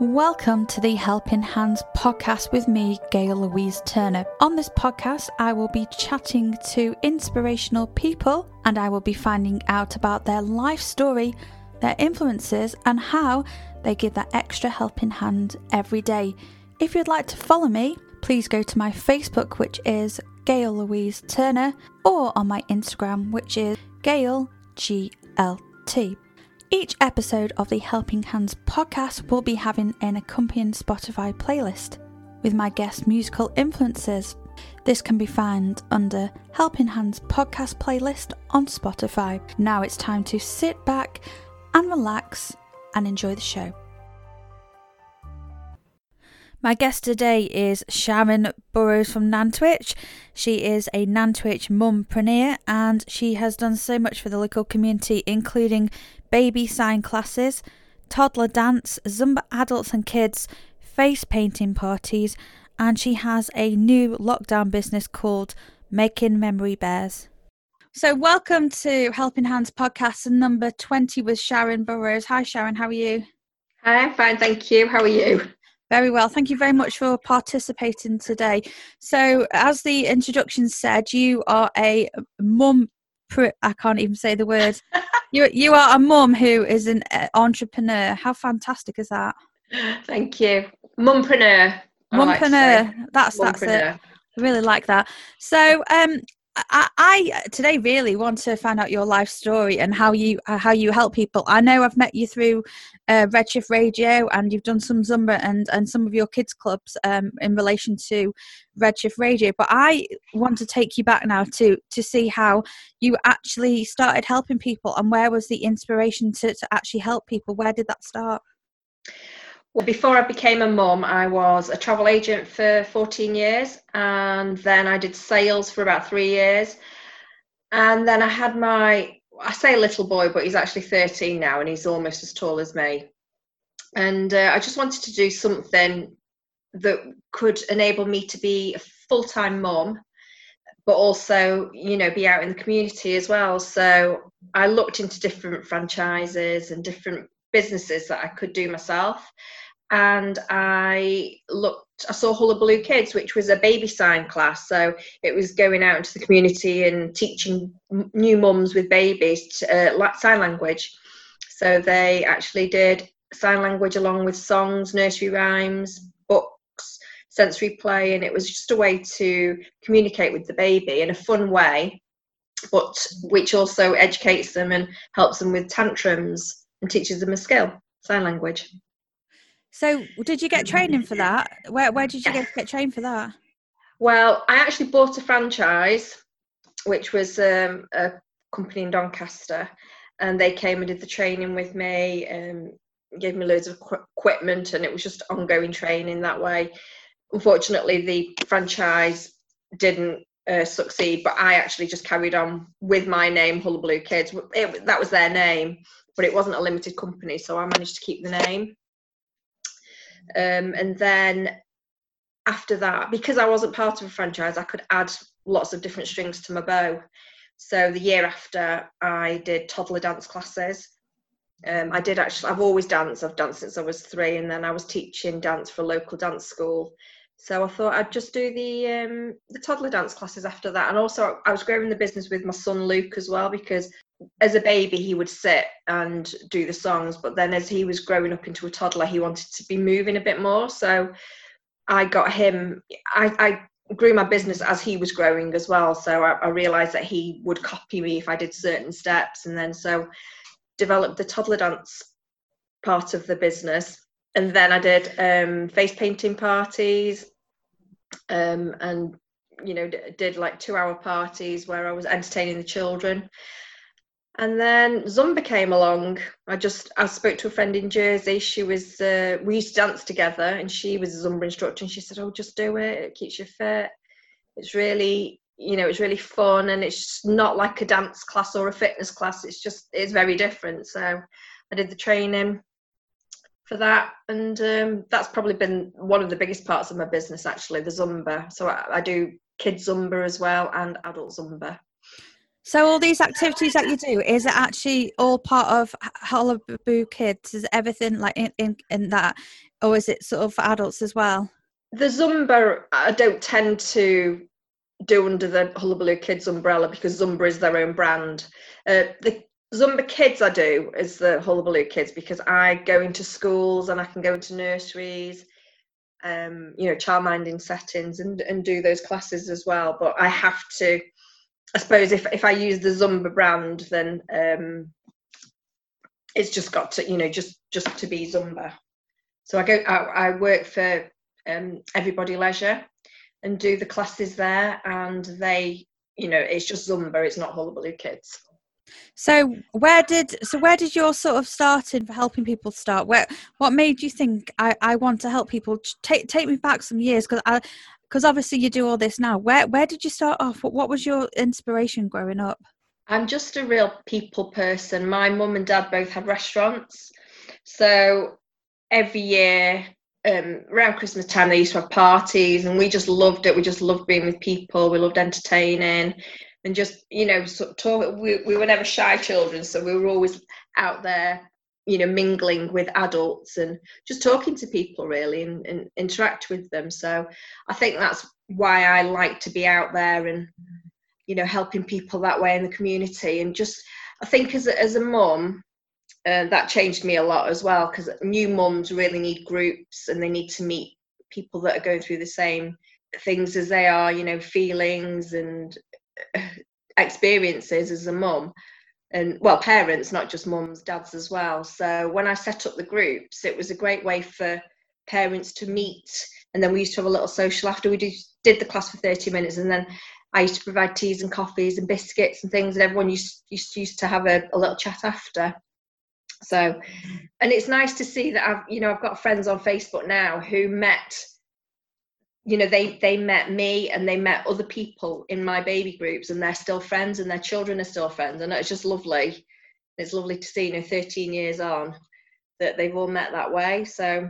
Welcome to the Helping Hands podcast with me, Gail Louise Turner. On this podcast, I will be chatting to inspirational people and I will be finding out about their life story, their influences, and how they give that extra helping hand every day. If you'd like to follow me, please go to my Facebook, which is Gail Louise Turner, or on my Instagram, which is Gail GLT. Each episode of the Helping Hands podcast will be having an accompanying Spotify playlist with my guest musical influences. This can be found under Helping Hands podcast playlist on Spotify. Now it's time to sit back and relax and enjoy the show. My guest today is Sharon Burrows from Nantwich. She is a Nantwich mumpreneur and she has done so much for the local community, including baby sign classes, toddler dance, Zumba adults and kids, face painting parties, and she has a new lockdown business called Making Memory Bears. So, welcome to Helping Hands podcast number 20 with Sharon Burrows. Hi, Sharon, how are you? Hi, I'm fine, thank you. How are you? Very well. Thank you very much for participating today. So, as the introduction said, you are a mum. I can't even say the word. you you are a mum who is an uh, entrepreneur. How fantastic is that? Thank you, mumpreneur. Mumpreneur. Like that's mumpreneur. that's it. I really like that. So, um, I, I, today really want to find out your life story and how you uh, how you help people. I know I've met you through uh, Redshift Radio and you've done some Zumba and and some of your kids clubs um, in relation to Redshift Radio. But I want to take you back now to to see how you actually started helping people and where was the inspiration to to actually help people. Where did that start? Well, before I became a mum, I was a travel agent for 14 years, and then I did sales for about three years. And then I had my, I say little boy, but he's actually 13 now, and he's almost as tall as me. And uh, I just wanted to do something that could enable me to be a full time mum, but also, you know, be out in the community as well. So I looked into different franchises and different businesses that I could do myself and I looked, I saw Hullabaloo Kids, which was a baby sign class. So it was going out into the community and teaching new mums with babies to, uh, sign language. So they actually did sign language along with songs, nursery rhymes, books, sensory play, and it was just a way to communicate with the baby in a fun way, but which also educates them and helps them with tantrums and teaches them a skill, sign language. So, did you get training for that? Where Where did you get, get trained for that? Well, I actually bought a franchise, which was um, a company in Doncaster, and they came and did the training with me, and gave me loads of equipment, and it was just ongoing training that way. Unfortunately, the franchise didn't uh, succeed, but I actually just carried on with my name, Hullabaloo Kids. It, that was their name, but it wasn't a limited company, so I managed to keep the name. Um, and then after that, because I wasn't part of a franchise, I could add lots of different strings to my bow. So the year after, I did toddler dance classes. Um, I did actually, I've always danced, I've danced since I was three, and then I was teaching dance for a local dance school. So I thought I'd just do the um, the toddler dance classes after that, and also I was growing the business with my son Luke as well because as a baby he would sit and do the songs but then as he was growing up into a toddler he wanted to be moving a bit more. So i got him i, I grew my business as he was growing as well. So I, I realized that he would copy me if i did certain steps and then so developed the toddler dance part of the business. And then i did um, face painting parties um, and you know d- did like two hour parties where i was entertaining the children and then Zumba came along. I just I spoke to a friend in Jersey. She was uh, we used to dance together, and she was a Zumba instructor. And she said, "Oh, just do it. It keeps you fit. It's really you know it's really fun, and it's not like a dance class or a fitness class. It's just it's very different." So I did the training for that, and um, that's probably been one of the biggest parts of my business actually, the Zumba. So I, I do kids Zumba as well and adult Zumba. So all these activities that you do, is it actually all part of Hullabaloo Kids? Is everything like in, in, in that, or is it sort of for adults as well? The Zumba, I don't tend to do under the Hullabaloo Kids umbrella because Zumba is their own brand. Uh, the Zumba Kids I do is the Hullabaloo Kids because I go into schools and I can go into nurseries, um, you know, childminding settings and, and do those classes as well. But I have to I suppose if, if I use the Zumba brand, then um, it's just got to, you know, just just to be Zumba. So I go, I, I work for um, Everybody Leisure and do the classes there, and they, you know, it's just Zumba. It's not Hullabaloo Kids. So where did so where did your sort of starting for helping people start? Where what made you think I, I want to help people? Take take me back some years because I because obviously you do all this now. Where where did you start off? What, what was your inspiration growing up? I'm just a real people person. My mum and dad both had restaurants, so every year um, around Christmas time they used to have parties, and we just loved it. We just loved being with people. We loved entertaining, and just you know, sort of talk. We we were never shy children, so we were always out there you know mingling with adults and just talking to people really and, and, interact with them. So i think that's why i like to be out there and you know helping people that way in the community. And just i think as a, as a mum uh, that changed me a lot as well because new mums really need groups and they need to meet people that are going through the same things as they are you know feelings and uh, experiences as a mum and well parents not just mums dads as well. So when i set up the groups it was a great way for parents to meet. And then we used to have a little social after. We did the class for 30 minutes and then i used to provide teas and coffees and biscuits and things and everyone used, used, to have a, a little chat after. So and it's nice to see that i've you know i've got friends on facebook now who met you know they they met me and they met other people in my baby groups and they're still friends and their children are still friends. And it's just lovely. It's lovely to see you know 13 years on that they've all met that way. So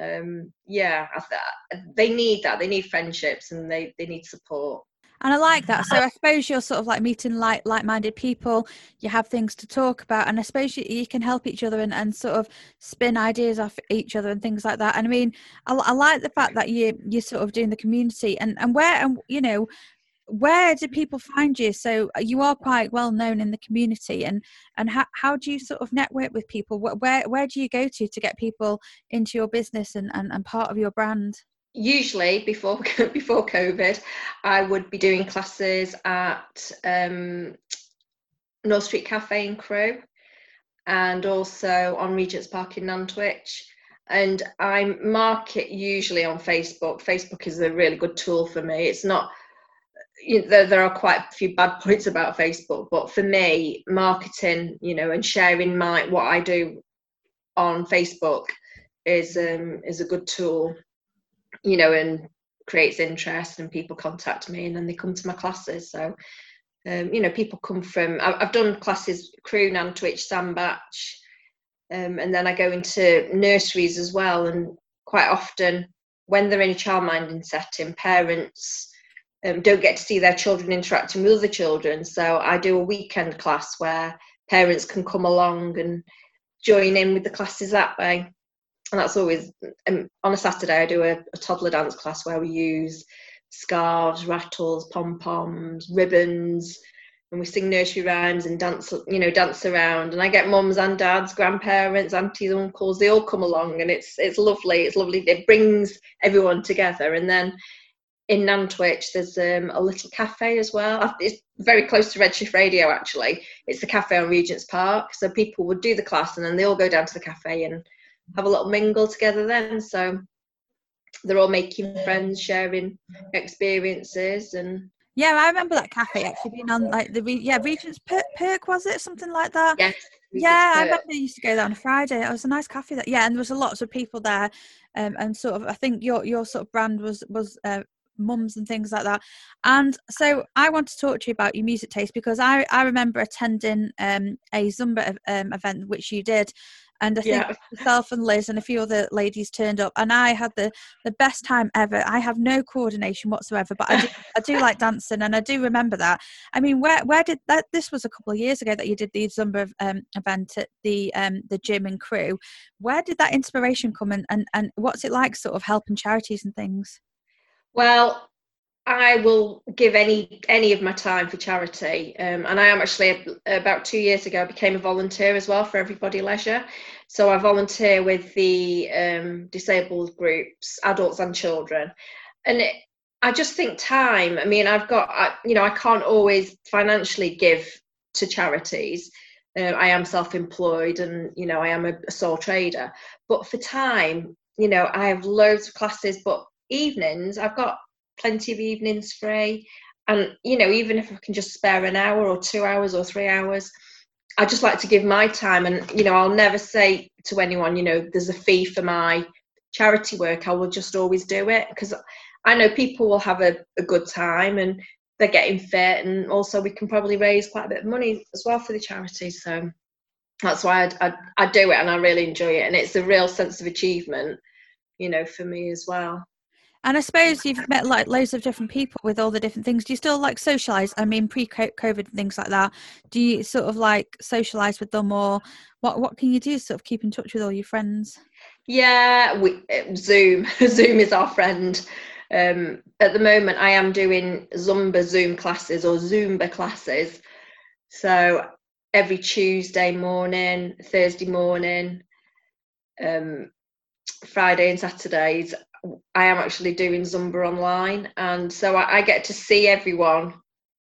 um yeah th- they need that. They need friendships and they they need support and I like that. So I suppose you're sort of like meeting like like-minded people. You have things to talk about, and I suppose you, you can help each other and, and sort of spin ideas off each other and things like that. And I mean, I, I like the fact that you you're sort of doing the community and and where and you know where do people find you so uh, you are quite well known in the community and and how, how do you sort of network with people where where do you go to to get people into your business and, and, and part of your brand usually before before COVID, I would be doing classes at um, North Street Cafe in Crewe and also on Regent's Park in Nantwich. And I market usually on Facebook. Facebook is a really good tool for me. It's not, you know, there, there are quite a few bad points about Facebook, but for me, marketing, you know, and sharing my what I do on Facebook is um, is a good tool you know, and creates interest and people contact me and then they come to my classes. So, um, you know, people come from, I've done classes, Crewe, Nantwich, Sandbach, um, and then I go into nurseries as well. And quite often, when they're in a childminding setting, parents um, don't get to see their children interacting with other children. So I do a weekend class where parents can come along and join in with the classes that way and that's always um, on a Saturday. I do a, a, toddler dance class where we use scarves, rattles, pom poms, ribbons, and we sing nursery rhymes and dance, you know, dance around. And I get mums and dads, grandparents, aunties, uncles. They all come along, and it's it's lovely. It's lovely. It brings everyone together. And then in Nantwich, there's um, a little cafe as well. It's very close to Redshift Radio, actually. It's the cafe on Regent's Park. So people would do the class and then they all go down to the cafe and have a little mingle together then. So they're all making friends, sharing experiences, and yeah, I remember that cafe actually being on like the yeah Regent's Perk, Perk was it something like that? Yes. yeah, I remember I used to go there on a Friday. It was a nice cafe. That yeah, and there was a lots of people there, um, and sort of I think your your sort of brand was was uh, mums and things like that. And so I want to talk to you about your music taste because I, I remember attending um, a Zumba um, event which you did and I think Yeah. myself and Liz and a few other ladies turned up, and I had the the best time ever. I have no coordination whatsoever, but I do, I do like dancing, and I do remember that. I mean, where where did that? This was a couple of years ago that you did the Zumba um, event at the um, the gym and Crewe. Where did that inspiration come, and, and and what's it like, sort of helping charities and things? Well, I will give any any of my time for charity, um, and I am actually about two years ago I became a volunteer as well for Everybody Leisure. So I volunteer with the um, disabled groups, adults and children, and it, I just think time. I mean, I've got I, you know I can't always financially give to charities. Uh, I am self-employed, and you know I am a, a sole trader. But for time, you know, I have loads of classes, but evenings I've got plenty of evenings free. And you know even if i can just spare an hour or two hours or three hours i just like to give my time. And you know i'll never say to anyone you know there's a fee for my charity work. I will just always do it because i know people will have a, a good time and they're getting fit. And also we can probably raise quite a bit of money as well for the charity. So that's why I, I, I do it and i really enjoy it. And it's a real sense of achievement you know for me as well And I suppose you've met like loads of different people with all the different things. Do you still like socialize? I mean, pre-COVID things like that. Do you sort of like socialize with them, or what? What can you do sort of keep in touch with all your friends? Yeah, we Zoom. Zoom is our friend. Um, at the moment, I am doing Zumba Zoom classes or Zumba classes. So every Tuesday morning, Thursday morning, um, Friday and Saturdays, I am actually doing Zumba online, and so I, I get to see everyone,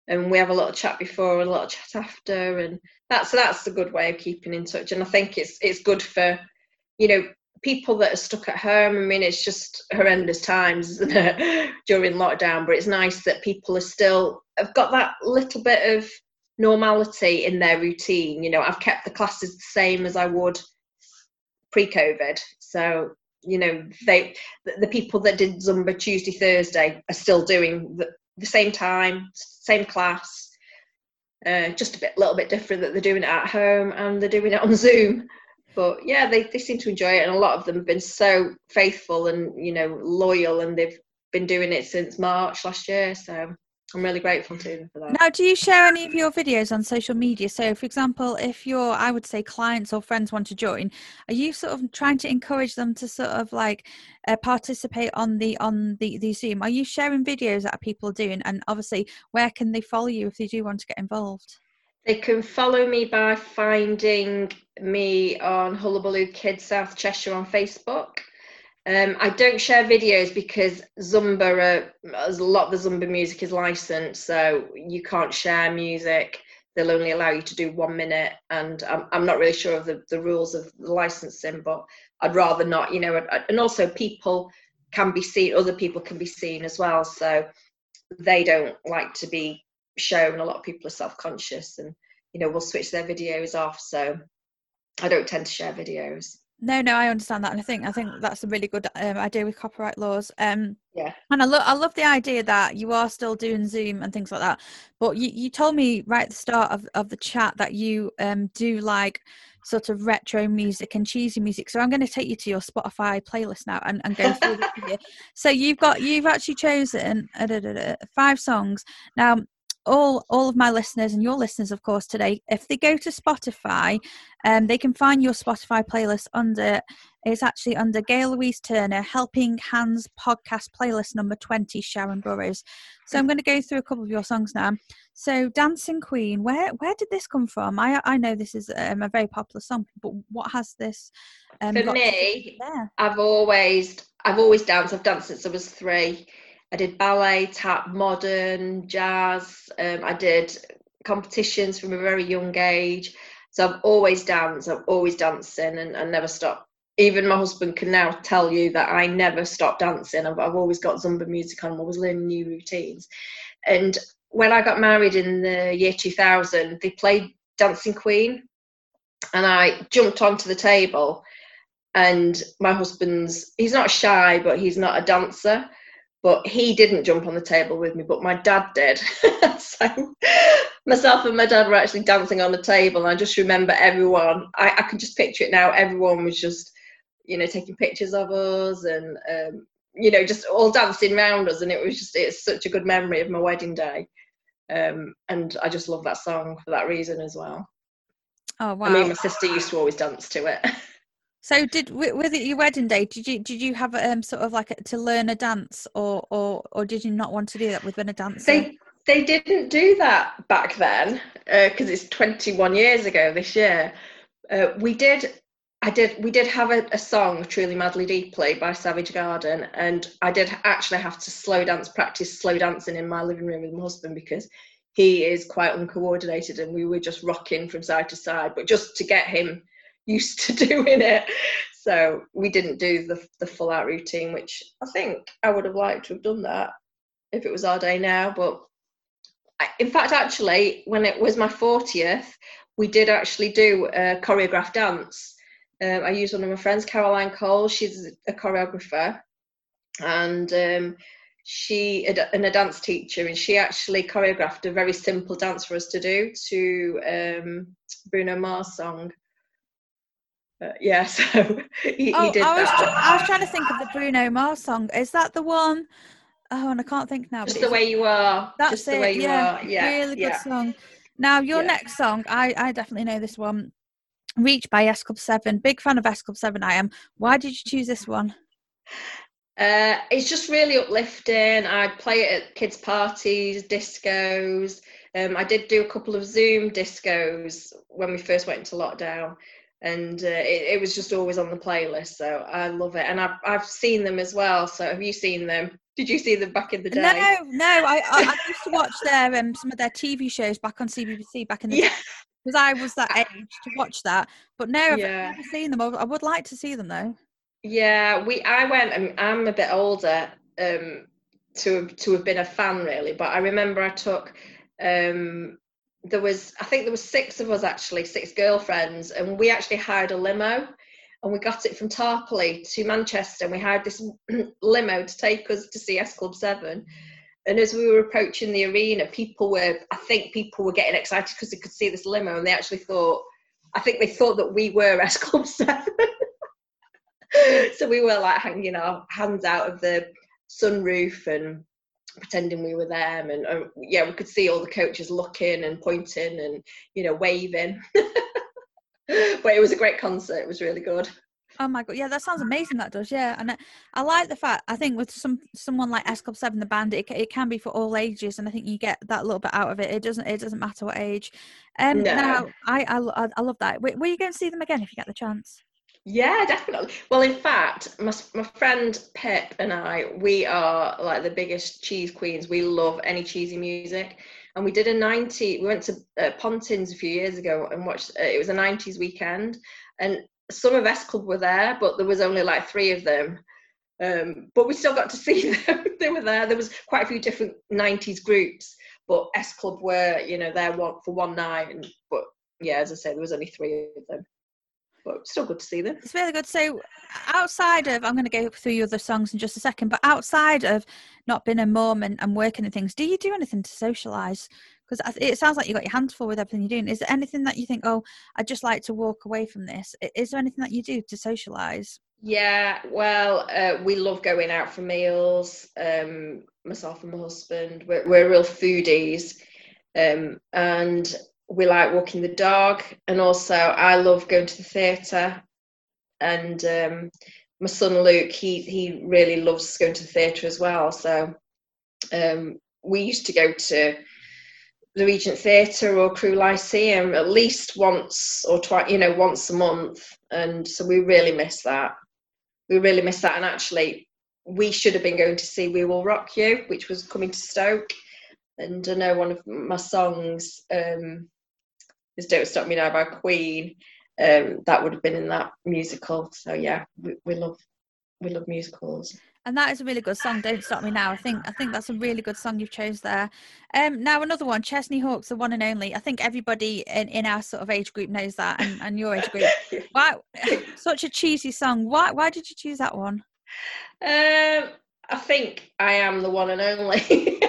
and we have a little chat before, and a little chat after, and that's that's a good way of keeping in touch. And I think it's it's good for, you know, people that are stuck at home. I mean, it's just horrendous times during lockdown, but it's nice that people are still have got that little bit of normality in their routine. You know, I've kept the classes the same as I would pre-COVID, so you know they the, people that did zumba tuesday thursday are still doing the, the same time same class uh, just a bit little bit different that they're doing it at home and they're doing it on zoom. But yeah they, they seem to enjoy it and a lot of them have been so faithful and you know loyal and they've been doing it since march last year so I'm really grateful to them for that. Now, do you share any of your videos on social media? So, for example, if your, I would say, clients or friends want to join, are you sort of trying to encourage them to sort of like uh, participate on the on the the Zoom? Are you sharing videos that people are doing? And obviously, where can they follow you if they do want to get involved? They can follow me by finding me on Hullabaloo Kids South Cheshire on Facebook. Um, I don't share videos because Zumba, a lot of the Zumba music is licensed, so you can't share music. They'll only allow you to do one minute, and I'm, I'm not really sure of the, the rules of the licensing, but I'd rather not, you know. And also, people can be seen, other people can be seen as well, so they don't like to be shown. A lot of people are self conscious and, you know, will switch their videos off, so I don't tend to share videos. No, no, I understand that, and I think I think that's a really good um, idea with copyright laws. Um, Yeah. and I love I love the idea that you are still doing Zoom and things like that. But you, you told me right at the start of, of the chat that you um do like sort of retro music and cheesy music. So I'm going to take you to your Spotify playlist now and, and go through you. So you've got you've actually chosen uh, da, da, da, five songs now. All all of my listeners and your listeners, of course, today, if they go to Spotify, um, they can find your Spotify playlist under it's actually under Gail Louise Turner Helping Hands podcast playlist number 20, Sharon Burrows. So I'm going to go through a couple of your songs now. So Dancing Queen, where where did this come from? I I know this is um, a very popular song, but what has this um, For me? I've always I've always danced. I've danced since I was three. I did ballet, tap, modern, jazz. Um, I did competitions from a very young age. So I've always danced. I've always dancing and, and never stopped. Even my husband can now tell you that I never stop dancing. I've, I've always got Zumba music on. I'm always learning new routines. And when I got married in the year 2000, they played Dancing Queen, and I jumped onto the table and my husband's he's not shy but he's not a dancer but he didn't jump on the table with me, but my dad did. so myself and my dad were actually dancing on the table. And I just remember everyone, I, I can just picture it now, everyone was just, you know, taking pictures of us and, um, you know, just all dancing around us. And it was just, it's such a good memory of my wedding day. Um, and I just love that song for that reason as well. Oh wow! I mean, my sister used to always dance to it. So did with it your wedding day? Did you did you have um sort of like a, to learn a dance, or or or did you not want to do that with being a dancer? They they didn't do that back then because uh, it's 21 years ago this year. Uh, we did. I did. We did have a, a song, "Truly Madly Deeply" by Savage Garden, and I did actually have to slow dance practice slow dancing in my living room with my husband because he is quite uncoordinated, and we were just rocking from side to side. But just to get him used to doing it. So we didn't do the, the full out routine, which I think I would have liked to have done that if it was our day now. But I, in fact, actually, when it was my 40th, we did actually do a choreographed dance. Um, I used one of my friends, Caroline Cole. She's a choreographer, and um, she and a dance teacher, and she actually choreographed a very simple dance for us to do to um, Bruno Mars song. Uh, yeah, so he, oh, he did I was, that. I was trying to think of the Bruno Mars song. Is that the one? Oh, and I can't think now. Just the way you are. That's Just it. the way you yeah, are. Yeah, really good yeah. song. Now your Yeah. next song, I I definitely know this one. Reach by S Club Seven. Big fan of S Club Seven. I am. Why did you choose this one? Uh, it's just really uplifting. I play it at kids' parties, discos. Um, I did do a couple of Zoom discos when we first went into lockdown, and uh, it, it was just always on the playlist. So I love it, and I've I've seen them as well. So have you seen them? Did you see them back in the day? No, no. I, I, I used to watch their um, some of their TV shows back on CBBC back in the Yeah. day because I was that age to watch that. But no, I've Yeah. never seen them. I, I would like to see them though. Yeah, we. I went. I'm, I'm a bit older um, to to have been a fan really, but I remember I took. Um, there was, I think there was six of us actually, six girlfriends, and we actually hired a limo, and we got it from Tarpley to Manchester, and we hired this limo to take us to see S Club Seven. And as we were approaching the arena, people were, I think people were getting excited because they could see this limo, and they actually thought, I think they thought that we were S Club Seven. so we were like hanging our hands out of the sunroof and pretending we were them and uh, yeah we could see all the coaches looking and pointing and you know waving but it was a great concert it was really good Oh my god, yeah, that sounds amazing. That does, yeah, and I, I like the fact. I think with some someone like S Club Seven, the band, it, it can be for all ages, and I think you get that little bit out of it. It doesn't it doesn't matter what age. Um, No. now I, I I love that. Were you going to see them again if you get the chance? Yeah definitely. Well in fact my, my friend pip and i we are like the biggest cheese queens. We love any cheesy music. And we did a 90 we went to uh, pontins a few years ago and watched uh, it was a 90s weekend. And some of s club were there but there was only like three of them. Um, but we still got to see them. They were there. There was quite a few different 90s groups but s club were you know there one for one night. And but yeah as i say there was only three of them but still good to see them It's really good. So, outside of, I'm going to go through your other songs in just a second, but outside of not being a mum and, and working and things, do you do anything to socialise? Because it sounds like you've got your hands full with everything you're doing. Is there anything that you think, oh, I'd just like to walk away from this? Is there anything that you do to socialise? Yeah, well, uh, we love going out for meals. Um, myself and my husband, we're, we're real foodies, um, and we like walking the dog. And also, I love going to the theatre. And um, my son Luke, he he really loves going to the theatre as well. So um, we used to go to the Regent Theatre or Crewe Lyceum at least once or twice, you know, once a month. And so we really miss that we really miss that. And actually, we should have been going to see "We Will Rock You," which was coming to Stoke. And I know one of my songs um, "Don't Stop Me Now" by Queen. Um, that would have been in that musical. So yeah, we, we love we love musicals. And that is a really good song. Don't stop me now. I think I think that's a really good song you've chose there. Um, now another one, Chesney Hawks, the one and only. I think everybody in, in our sort of age group knows that, and, and your age group. Why such a cheesy song? Why why did you choose that one? Um, I think I am the one and only.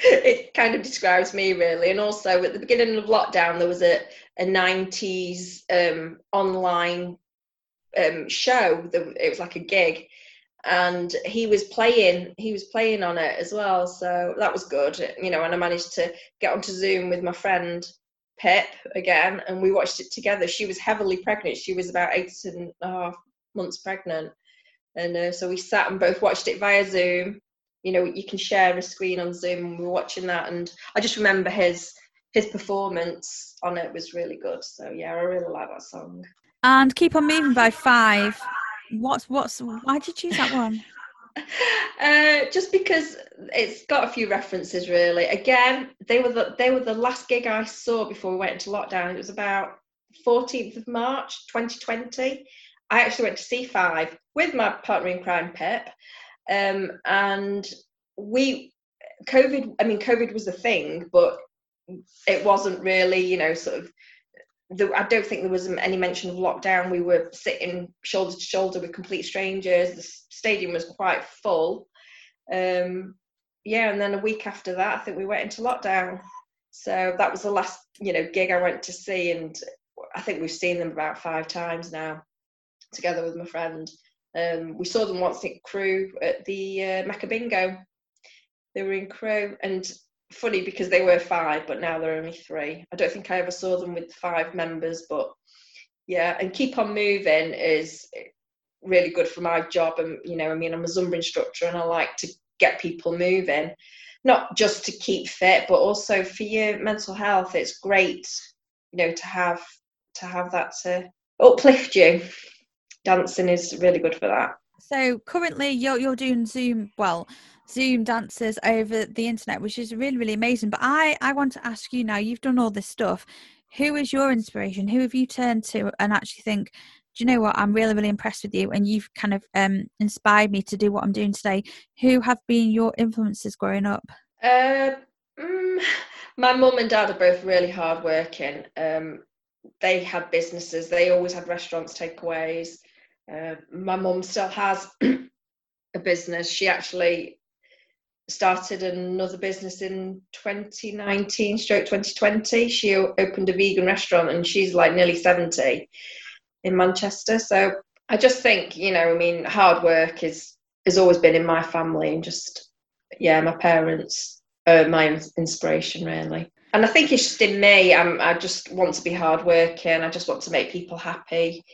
it kind of describes me really. And also at the beginning of lockdown, there was a, a 90s um, online um, show. That, it was like a gig. And he was playing, he was playing on it as well. So that was good, you know. And I managed to get onto Zoom with my friend Pip again, and we watched it together. She was heavily pregnant. She was about eight and a half months pregnant, and uh, so we sat and both watched it via Zoom. You know, you can share a screen on Zoom, and we were watching that. And I just remember his his performance on it was really good. So yeah, I really like that song. And keep on moving by five. What's what's why did you choose that one? Uh, just because it's got a few references, really. Again, they were the they were the last gig I saw before we went into lockdown. It was about 14th of March, 2020. I actually went to C5 with my partner in crime, Pip, um, and we COVID. I mean, COVID was a thing, but it wasn't really, you know, sort of the, I don't think there was any mention of lockdown. We were sitting shoulder to shoulder with complete strangers. The stadium was quite full. Um, yeah, and then a week after that, I think we went into lockdown. So that was the last, you know, gig I went to see, and I think we've seen them about five times now, together with my friend. Um, we saw them once at Crewe at the uh, Mecca Bingo. They were in Crewe, and funny because they were five, but now they're only three. I don't think I ever saw them with five members, but yeah, and keep on moving is really good for my job. And you know, I mean, I'm a Zumba instructor, and I like to get people moving, not just to keep fit, but also for your mental health. It's great, you know, to have to have that to uplift you. Dancing is really good for that. So currently, you're you're doing Zoom. Well, Zoom dances over the internet, which is really, really amazing. But I, I want to ask you now, you've done all this stuff. Who is your inspiration? Who have you turned to and actually think, do you know what? I'm really, really impressed with you and you've kind of um, inspired me to do what I'm doing today. Who have been your influences growing up? Uh, mm, my mum and dad are both really hardworking. Um, they had businesses, they always had restaurants, takeaways. Uh, my mum still has a business. She actually started another business in 2019 stroke 2020 she opened a vegan restaurant and she's like nearly 70 in manchester. So i just think you know i mean hard work is has always been in my family and just yeah my parents are my inspiration really. And i think it's just in me. I'm, i just want to be hardworking. I just want to make people happy.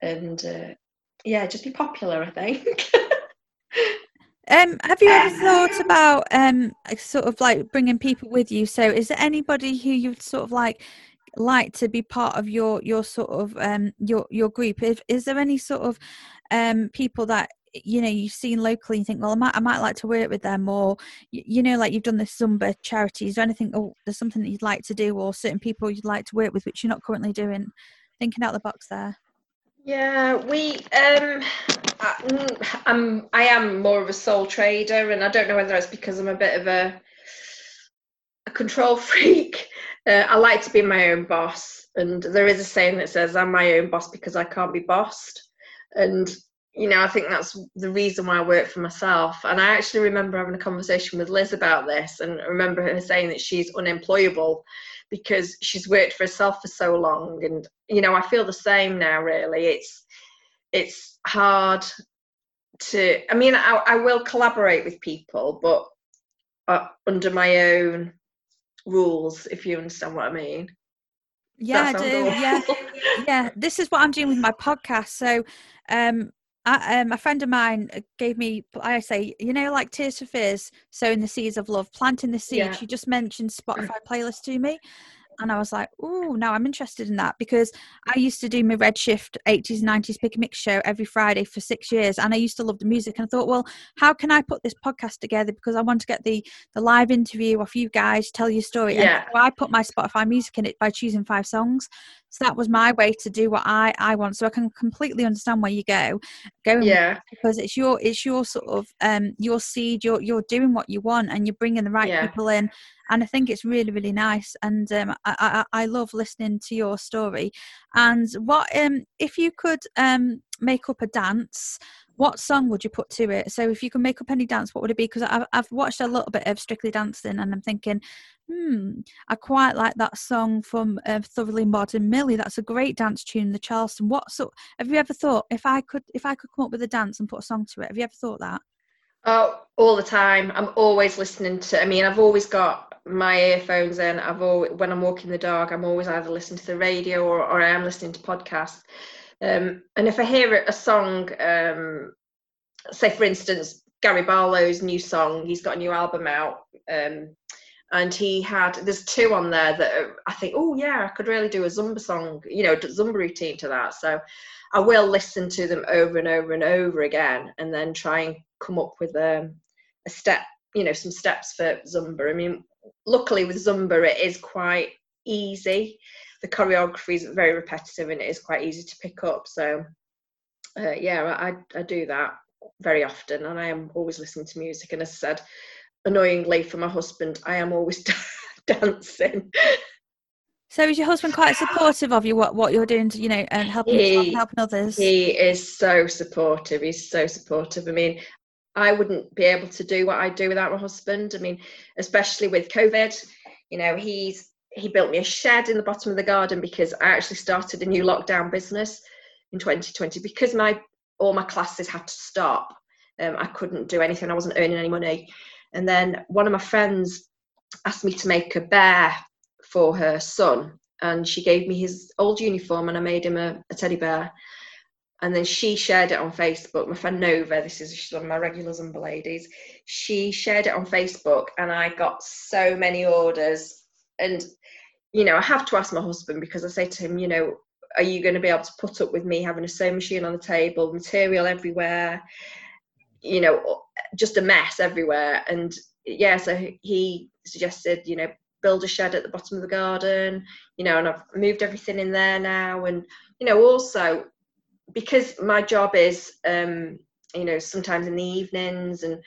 And uh, yeah just be popular i think Um, have you ever thought about um, sort of like bringing people with you? So, is there anybody who you'd sort of like like to be part of your your sort of um your your group? Is, is there any sort of um people that you know you've seen locally and think, well, I might I might like to work with them, or you, you know, like you've done this Zumba charities or anything, or there's something that you'd like to do, or certain people you'd like to work with, which you're not currently doing. Thinking out the box there. Yeah, we. Um, I, I'm. I am more of a sole trader, and I don't know whether it's because I'm a bit of a a control freak. Uh, I like to be my own boss, and there is a saying that says, "I'm my own boss because I can't be bossed." And you know, I think that's the reason why I work for myself. And I actually remember having a conversation with Liz about this, and I remember her saying that she's unemployable because she's worked for herself for so long and you know i feel the same now really. It's it's hard to i mean i, I will collaborate with people but uh, under my own rules if you understand what i mean. Yeah i do. yeah. Yeah this is what i'm doing with my podcast. So um I, um, a friend of mine gave me i say you know like tears for fears sowing the seeds of love planting the seed yeah. she just mentioned spotify playlist to me and I was like, oh, now I'm interested in that because I used to do my Redshift 80s 90s pick and mix show every Friday for six years, and I used to love the music. And I thought, well, how can I put this podcast together because I want to get the the live interview of you guys, tell your story. Yeah. And so I put my Spotify music in it by choosing five songs. So that was my way to do what I I want. So I can completely understand where you go, going yeah, because it's your it's your sort of um your seed. You're you're doing what you want, and you're bringing the right yeah. people in and I think it's really really nice and um, I, I, I love listening to your story and what um if you could um make up a dance, what song would you put to it? So if you can make up any dance, what would it be? Because I've I've watched a little bit of Strictly Dancing, and I'm thinking, hmm, I quite like that song from uh, Thoroughly Modern Millie. That's a great dance tune, the Charleston. What so? Have you ever thought if I could if I could come up with a dance and put a song to it? Have you ever thought that? Oh, all the time. I'm always listening to. I mean, I've always got my earphones in. I've always when I'm walking the dog, I'm always either listening to the radio or, or I am listening to podcasts. Um, and if I hear a song, um, say for instance, Gary Barlow's new song, he's got a new album out. Um, and he had there's two on there that I think, oh yeah, I could really do a Zumba song, you know, Zumba routine to that. So I will listen to them over and over and over again, and then try and come up with a, um, a step, you know, some steps for Zumba. I mean, luckily with Zumba, it is quite easy the choreography is very repetitive and it is quite easy to pick up. So uh, yeah, I, I do that very often and I am always listening to music. And as I said, annoyingly for my husband, I am always dancing. So is your husband quite supportive of you what what you're doing to you know and helping he, helping others? He is so supportive. He's so supportive. I mean, I wouldn't be able to do what I do without my husband. I mean, especially with COVID, you know, he's he built me a shed in the bottom of the garden because I actually started a new lockdown business in 2020 because my all my classes had to stop. Um, I couldn't do anything. I wasn't earning any money. And then one of my friends asked me to make a bear for her son, and she gave me his old uniform, and I made him a, a teddy bear. And then she shared it on Facebook. My friend Nova, this is she's one of my regular Zumba ladies. She shared it on Facebook, and I got so many orders. And you know, I have to ask my husband because I say to him, you know, are you going to be able to put up with me having a sewing machine on the table, material everywhere, you know, just a mess everywhere? And yeah, so he suggested, you know, build a shed at the bottom of the garden, you know, and I've moved everything in there now. And, you know, also because my job is, um, you know, sometimes in the evenings and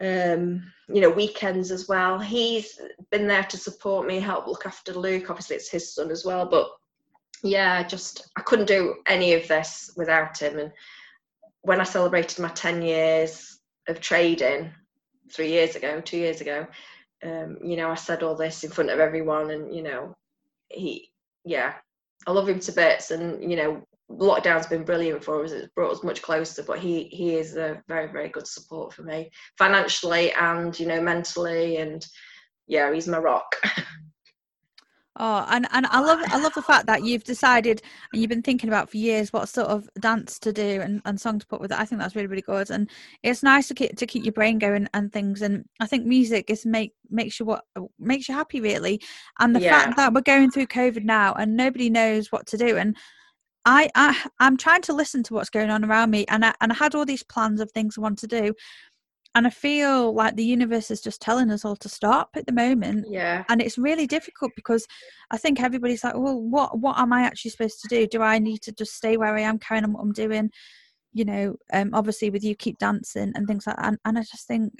um, you know, weekends as well. He's been there to support me, help look after Luke. Obviously, it's his son as well. But yeah, just I couldn't do any of this without him. And when I celebrated my 10 years of trading three years ago, two years ago, um, you know, I said all this in front of everyone. And, you know, he, yeah, I love him to bits. And, you know, lockdown's been brilliant for us. It's brought us much closer, but he he is a very very good support for me financially and you know mentally, and yeah, he's my rock. Oh, and, and I love I love the fact that you've decided and you've been thinking about for years what sort of dance to do and, and song to put with it. I think that's really really good, and it's nice to keep to keep your brain going and things. And I think music is make makes you what makes you happy really. And the yeah. fact that we're going through COVID now and nobody knows what to do, and I, I I'm trying to listen to what's going on around me, and I and I had all these plans of things I want to do, and I feel like the universe is just telling us all to stop at the moment. Yeah, and it's really difficult because I think everybody's like, well, what what am I actually supposed to do? Do I need to just stay where I am, carrying on what I'm doing? You know, um, obviously with you keep dancing and things like that, and, and I just think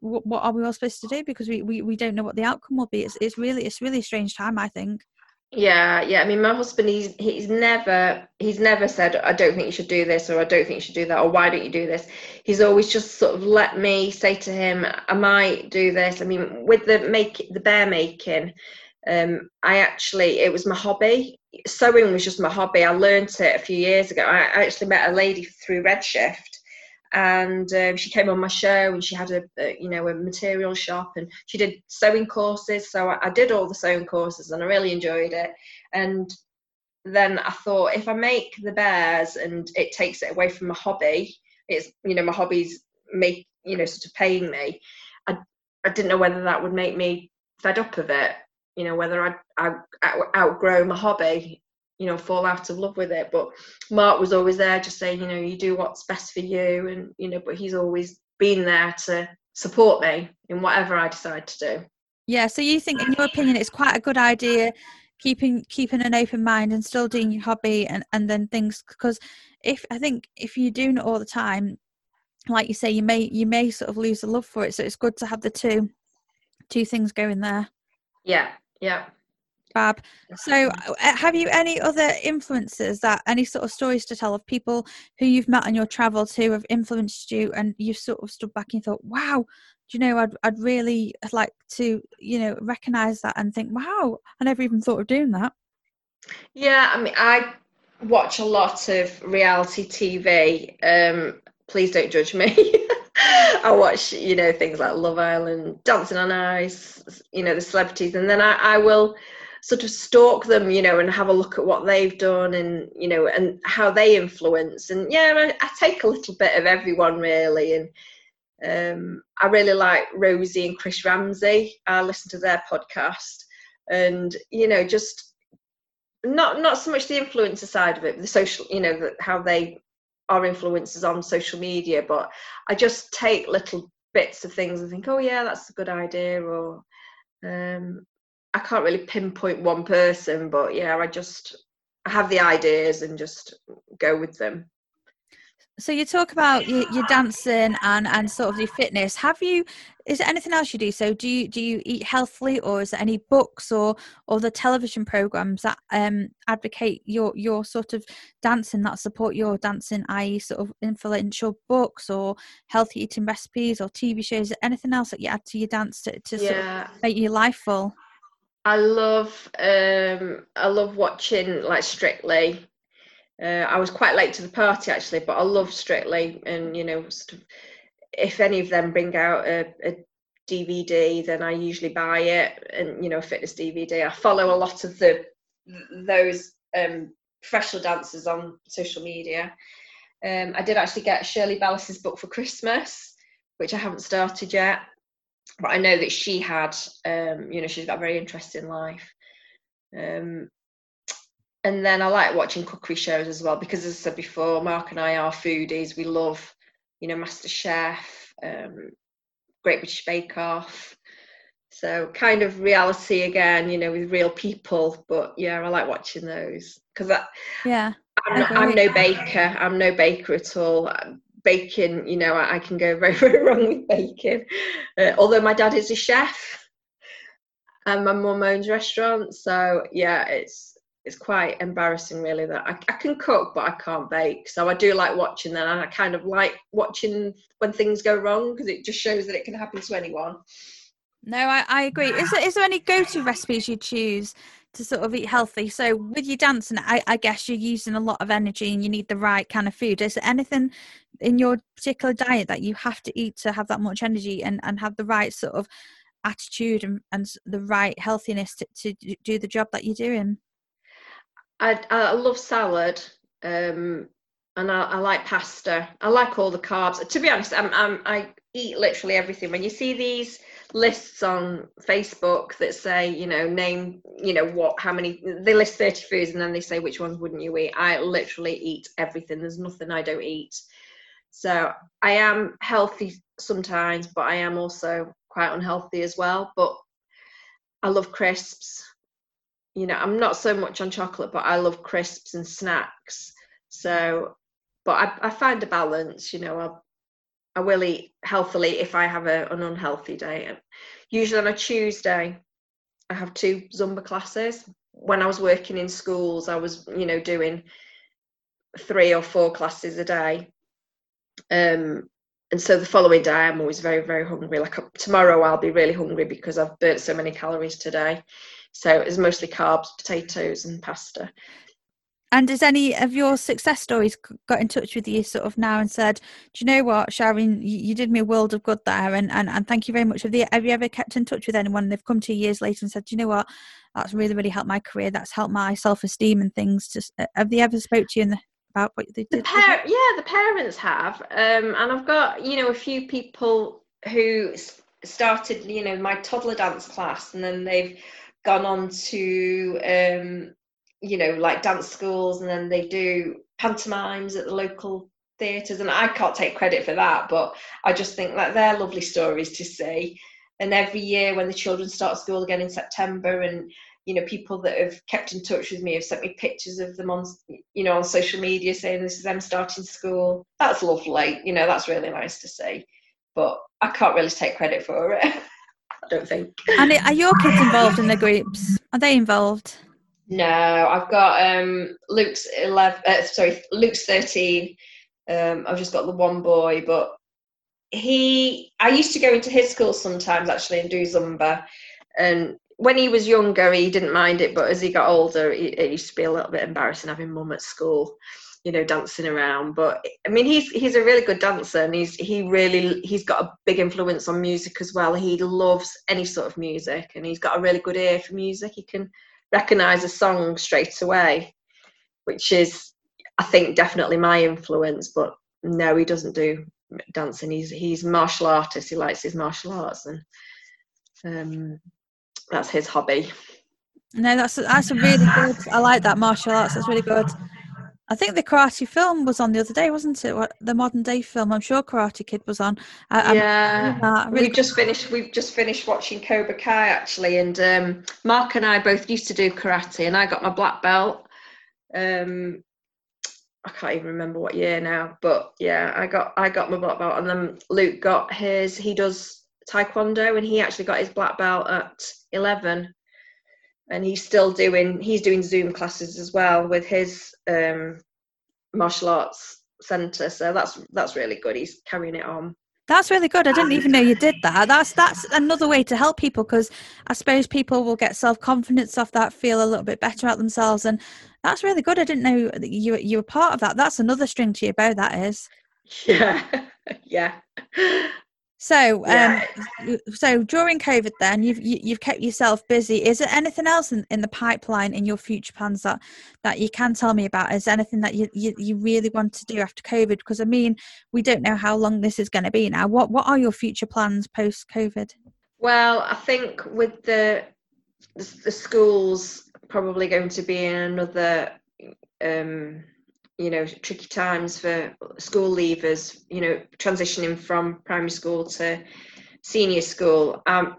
what, what, are we all supposed to do because we, we, we don't know what the outcome will be it's, it's really it's really a strange time i think yeah, yeah. I mean, my husband, he's he's never he's never said, "I don't think you should do this," or "I don't think you should do that," or "Why don't you do this?" He's always just sort of let me say to him, "I might do this." I mean, with the make the bear making, um, I actually it was my hobby. Sewing was just my hobby. I learned it a few years ago. I actually met a lady through Redshift, and um, she came on my show and she had a, a, you know a material shop and she did sewing courses. So I, I, did all the sewing courses and i really enjoyed it. And then i thought if i make the bears and it takes it away from my hobby it's you know my hobbies make you know sort of paying me i, I didn't know whether that would make me fed up of it you know whether i i outgrow my hobby you know fall out of love with it. But mark was always there just saying you know you do what's best for you and you know but he's always been there to support me in whatever i decide to do. Yeah so you think in your opinion it's quite a good idea keeping keeping an open mind and still doing your hobby and and then things because if i think if you're doing it all the time like you say you may you may sort of lose the love for it. So it's good to have the two two things going there. Yeah yeah Fab. So, uh, have you any other influences that any sort of stories to tell of people who you've met on your travels who have influenced you, and you've sort of stood back and thought, "Wow, do you know, I'd I'd really like to, you know, recognize that and think, wow, I never even thought of doing that." Yeah, I mean, I watch a lot of reality TV. Um, please don't judge me. I watch, you know, things like Love Island, Dancing on Ice, you know, the celebrities, and then I, I will sort of stalk them, you know, and have a look at what they've done and, you know, and how they influence. And yeah, I, I take a little bit of everyone really. And um, I really like Rosie and Chris Ramsey. I listen to their podcast and, you know, just not not so much the influencer side of it, the social, you know, the, how they are influencers on social media, but I just take little bits of things and think, oh yeah, that's a good idea, or um, I can't really pinpoint one person, but yeah, I just I have the ideas and just go with them. So you talk about your, your, dancing and and sort of your fitness. Have you is there anything else you do? So do you do you eat healthily or is there any books or or the television programs that um advocate your your sort of dancing that support your dancing i.e sort of influential books or healthy eating recipes or tv shows? Anything else that you add to your dance to, to yeah. sort of make your life full i love um i love watching like strictly uh, I was quite late to the party actually, but I love Strictly, and you know, sort of, if any of them bring out a, a, DVD, then I usually buy it, and you know, fitness DVD. I follow a lot of the those um, professional dancers on social media. Um, I did actually get Shirley Ballas's book for Christmas, which I haven't started yet, but I know that she had, um, you know, she's got a very interesting life. Um, and then I like watching cookery shows as well because, as I said before, Mark and I are foodies. We love, you know, Master Chef, um, Great British Bake Off. So kind of reality again, you know, with real people. But yeah, I like watching those because yeah, I'm, not, I'm, no baker. I'm no baker at all. Baking, you know, I, I can go very very wrong with baking. Uh, although my dad is a chef and my mum owns restaurants, so yeah, it's it's quite embarrassing really that I, I, can cook but I can't bake. So I do like watching that and I kind of like watching when things go wrong because it just shows that it can happen to anyone. No I, I agree. Is there, is there any go-to recipes you choose to sort of eat healthy so with your dancing I, I guess you're using a lot of energy and you need the right kind of food is there anything in your particular diet that you have to eat to have that much energy and, and have the right sort of attitude and, and the right healthiness to, to do the job that you're doing I, I love salad, um, and I, I, like pasta. I like all the carbs. To be honest, I'm, I'm, I eat literally everything. When you see these lists on Facebook that say, you know, name, you know, what, how many, they list 30 foods and then they say which ones wouldn't you eat. I literally eat everything. There's nothing I don't eat. So I am healthy sometimes, but I am also quite unhealthy as well. But I love crisps you know i'm not so much on chocolate but i love crisps and snacks so but i, I find a balance you know I'll, i will eat healthily if i have a, an unhealthy day. Usually on a tuesday i have two zumba classes. When i was working in schools i was you know doing three or four classes a day. Um and so the following day i'm always very very hungry. Like tomorrow i'll be really hungry because i've burnt so many calories today. So it's mostly carbs, potatoes, and pasta. And has any of your success stories got in touch with you sort of now and said, "Do you know what, Sharon? You, you did me a world of good there, and, and and thank you very much." Have, have you ever kept in touch with anyone? They've come to you years later and said, "Do you know what? That's really really helped my career. That's helped my self esteem and things." Just uh, have they ever spoke to you the, about what they did? The par- yeah, the parents have, um, and I've got you know a few people who started you know my toddler dance class, and then they've gone on to um, you know like dance schools and then they do pantomimes at the local theatres and I can't take credit for that but I just think that they're lovely stories to see and every year when the children start school again in September and you know people that have kept in touch with me have sent me pictures of them on you know on social media saying this is them starting school that's lovely you know that's really nice to see but I can't really take credit for it I don't think. And are your kids involved in the groups? Are they involved? No, I've got um, Luke's eleven. Uh, sorry, Luke's thirteen. Um, I've just got the one boy, but he. I used to go into his school sometimes actually and do Zumba, and when he was younger, he didn't mind it, but as he got older, it, it used to be a little bit embarrassing having mum at school you know dancing around but i mean he's he's a really good dancer and he's he really he's got a big influence on music as well he loves any sort of music and he's got a really good ear for music he can recognize a song straight away which is i think definitely my influence but no he doesn't do dancing. He's he's martial artist. He likes his martial arts and um that's his hobby. No that's that's a really good. I like that martial arts. That's really good I think the Karate film was on the other day, wasn't it? What, the modern day film. I'm sure Karate Kid was on. I, yeah, really we've just finished. We've just finished watching Cobra Kai actually, and um, Mark and I both used to do karate, and I got my black belt. Um, I can't even remember what year now, but yeah, I got I got my black belt, and then Luke got his. He does taekwondo, and he actually got his black belt at eleven and he's still doing he's doing zoom classes as well with his um, martial arts center. So that's that's really good. He's carrying it on. That's really good. I didn't even know you did that. That's that's another way to help people because i suppose people will get self-confidence off that feel a little bit better about themselves. And that's really good. I didn't know that you you were part of that. That's another string to your bow that is. Yeah. Yeah so, um, so during COVID, then you've you, have you have kept yourself busy. Is there anything else in, in the pipeline in your future plans that that you can tell me about? Is anything that you, you you really want to do after COVID? Because I mean, we don't know how long this is going to be now. What what are your future plans post COVID? Well, I think with the the schools probably going to be in another um, you know tricky times for school leavers you know transitioning from primary school to senior school. Um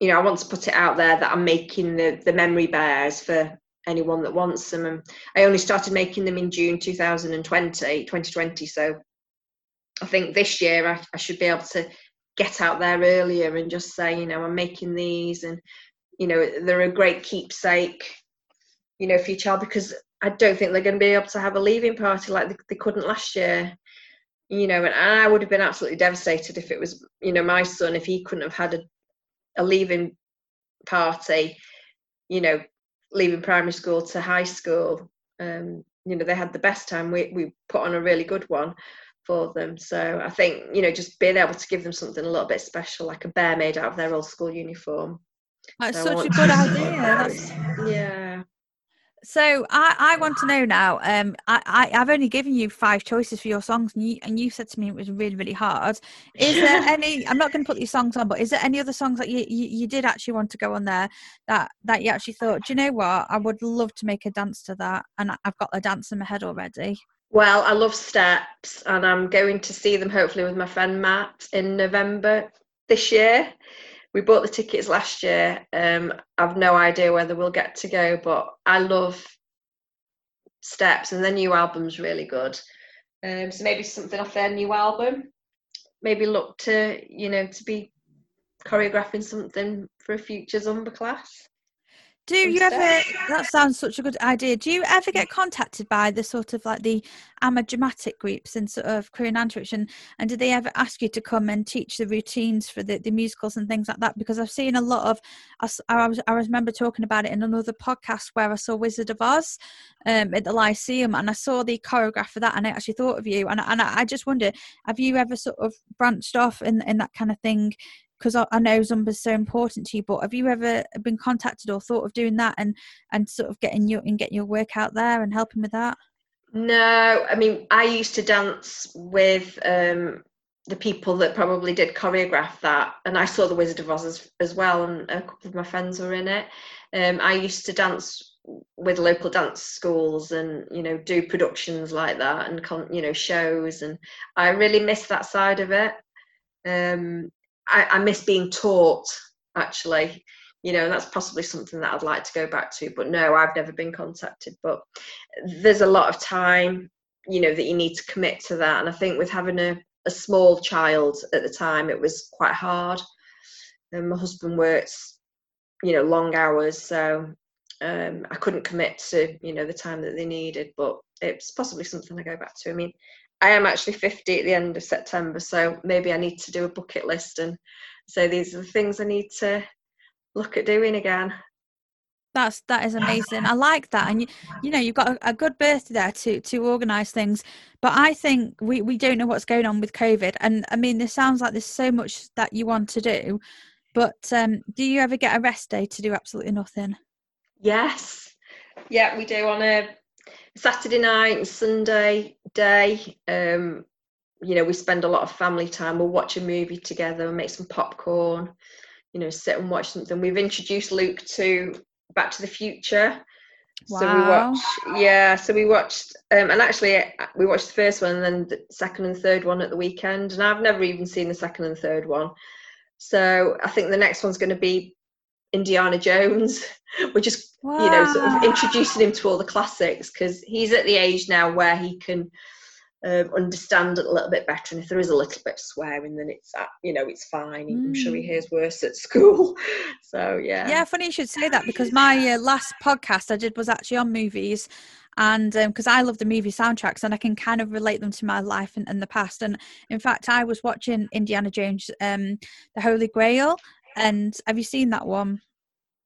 you know i want to put it out there that i'm making the the memory bears for anyone that wants them. And i only started making them in june 2020 2020 so i think this year I, I should be able to get out there earlier and just say you know i'm making these and you know they're a great keepsake you know for your child because I don't think they're going to be able to have a leaving party like they, they couldn't last year. You know, and I would have been absolutely devastated if it was, you know, my son, if he couldn't have had a, a leaving party, you know, leaving primary school to high school. Um, you know, they had the best time. We, we put on a really good one for them. So I think, you know, just being able to give them something a little bit special, like a bear made out of their old school uniform. That's so such a good idea. That's... Yeah. So I, I want to know now. Um, I, I have only given you five choices for your songs, and you and you said to me it was really really hard. Is there any? I'm not going to put these songs on, but is there any other songs that you, you, you did actually want to go on there that that you actually thought, do you know what? I would love to make a dance to that, and I've got the dance in my head already. Well, I love steps, and I'm going to see them hopefully with my friend Matt in November this year we bought the tickets last year. Um, I've no idea whether we'll get to go, but I love Steps, and their new album's really good. Um, so maybe something off their new album. Maybe look to you know to be choreographing something for a future Zumba class. Do you ever? That sounds such a good idea. Do you ever get contacted by the sort of like the AMA dramatic groups and sort of Crewe and Nantwich, and, and do they ever ask you to come and teach the routines for the, the musicals and things like that? Because I've seen a lot of. I, I, was, I remember talking about it in another podcast where I saw Wizard of Oz um, at the Lyceum, and I saw the choreograph for that, and I actually thought of you, and and I just wonder, have you ever sort of branched off in in that kind of thing because I, I, know Zumba is so important to you. But have you ever been contacted or thought of doing that and and sort of getting your and getting your work out there and helping with that? No, I mean I used to dance with um, the people that probably did choreograph that, and I saw the Wizard of Oz as, as well, and a couple of my friends were in it. Um, I used to dance with local dance schools and you know do productions like that and you know shows and i really miss that side of it um, I, I miss being taught actually you know that's possibly something that i'd like to go back to but no i've never been contacted but there's a lot of time you know that you need to commit to that and i think with having a, a small child at the time it was quite hard and my husband works, you know, long hours, so um, I couldn't commit to you know the time that they needed. But it's possibly something I go back to. I mean, I am actually 50 at the end of September, so maybe I need to do a bucket list and say these are the things I need to look at doing again. That's that is amazing. I like that, and you, you know you've got a, a good birthday there to to organise things. But I think we we don't know what's going on with COVID, and I mean, this sounds like there's so much that you want to do. But um, do you ever get a rest day to do absolutely nothing? Yes, yeah, we do on a Saturday night and Sunday day. Um, you know, we spend a lot of family time. We'll watch a movie together, make some popcorn. You know, sit and watch something. We've introduced Luke to Back to the Future. Wow. So we watched, yeah. So we watched, um, and actually we watched the first one, and then the second and third one at the weekend. And I've never even seen the second and third one. So I think the next one's going to be Indiana Jones. We're just, wow. you know, sort of introducing him to all the classics because he's at the age now where he can um, understand it a little bit better. And if there is a little bit of swearing, then it's uh, you know it's fine. Mm. I'm sure he mm. hears worse at school. so yeah. Yeah, funny you should say that because my uh, last podcast I did was actually on movies. And because um, I love the movie soundtracks and I can kind of relate them to my life and, and the past. And in fact, I was watching Indiana Jones, um, The Holy Grail. And have you seen that one?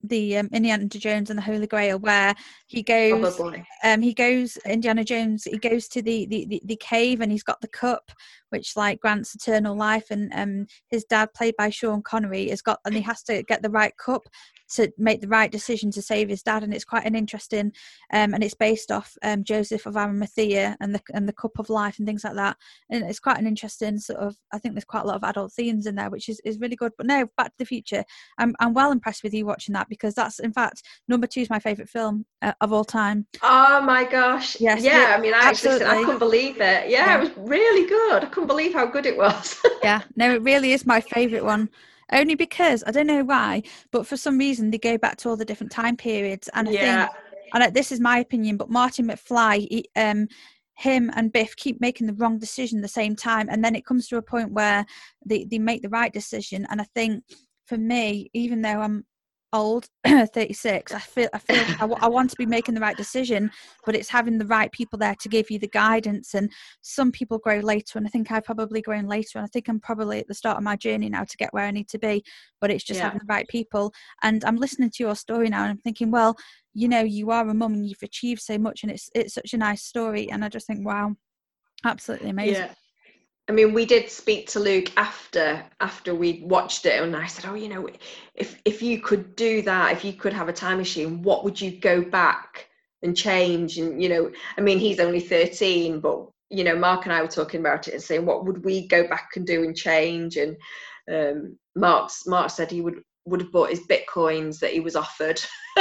the um, Indiana Jones and the Holy Grail, where he goes, um, he goes Indiana Jones, he goes to the, the, the, the, cave and he's got the cup, which like grants eternal life, and um, his dad, played by Sean Connery, has got, and he has to get the right cup to make the right decision to save his dad, and it's quite an interesting, um, and it's based off um, Joseph of Arimathea and the and the cup of life and things like that, and it's quite an interesting sort of. I think there's quite a lot of adult themes in there, which is, is really good. But no, Back to the Future, I'm I'm well impressed with you watching that because that's in fact number two is my favorite film uh, of all time. Oh my gosh! Yes, yeah. I mean, I actually I couldn't believe it. Yeah, yeah, it was really good. I couldn't believe how good it was. yeah, no, it really is my favorite one only because I don't know why, but for some reason they go back to all the different time periods, and I yeah. think, and this is my opinion, but Martin McFly, he, um, him and Biff keep making the wrong decision at the same time, and then it comes to a point where they they make the right decision, and I think for me, even though I'm old 36 i feel i feel I, w- I want to be making the right decision but it's having the right people there to give you the guidance and some people grow later and i think i've probably grown later and i think i'm probably at the start of my journey now to get where i need to be but it's just yeah. having the right people and i'm listening to your story now and i'm thinking well you know you are a mum and you've achieved so much and it's it's such a nice story and i just think wow absolutely amazing yeah. I mean, we did speak to Luke after after we watched it, and I said, "Oh, you know, if if you could do that, if you could have a time machine, what would you go back and change?" And you know, I mean, he's only thirteen, but you know, Mark and I were talking about it and saying, "What would we go back and do and change?" And um, Mark's Mark said he would would have bought his bitcoins that he was offered.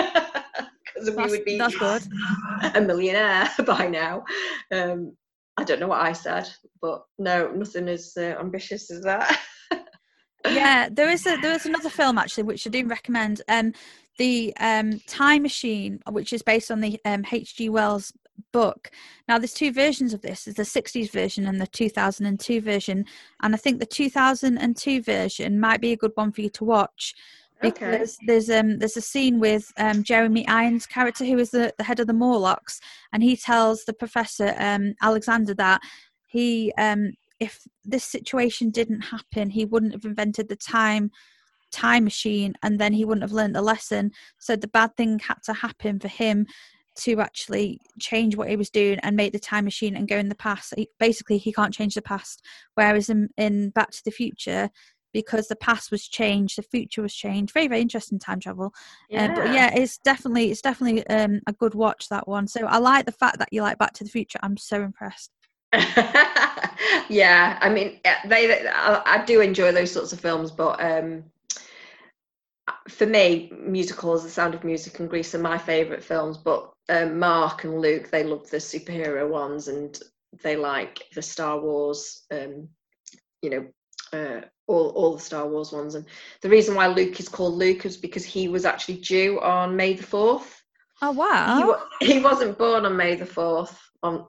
because we would be a millionaire by now. Um, I don't know what I said, but no, nothing as uh, ambitious as that. yeah, there is a there is another film actually which I do recommend. Um, the um, Time Machine, which is based on the um, H.G. Wells book. Now, there's two versions of this: there's the '60s version and the 2002 version. And I think the 2002 version might be a good one for you to watch because okay. there's um there's a scene with um Jeremy Irons' character who is the, the head of the Morlocks, and he tells the professor um Alexander that he um if this situation didn't happen, he wouldn't have invented the time time machine, and then he wouldn't have learned the lesson. So the bad thing had to happen for him to actually change what he was doing and make the time machine and go in the past. He, basically, he can't change the past. Whereas in, in Back to the Future, because the past was changed, the future was changed. Very, very interesting time travel. Yeah. Uh, but yeah, it's definitely it's definitely um, a good watch that one. So I like the fact that you like Back to the Future. I'm so impressed. yeah, I mean, they, they I, I, do enjoy those sorts of films, but um, for me, musicals, The Sound of Music, and Grease are my favourite films. But um, Mark and Luke, they love the superhero ones, and they like the Star Wars. Um, you know, uh, all all the Star Wars ones. And the reason why Luke is called Luke is because he was actually due on May the fourth. Oh wow! He, he wasn't born on May the fourth. On,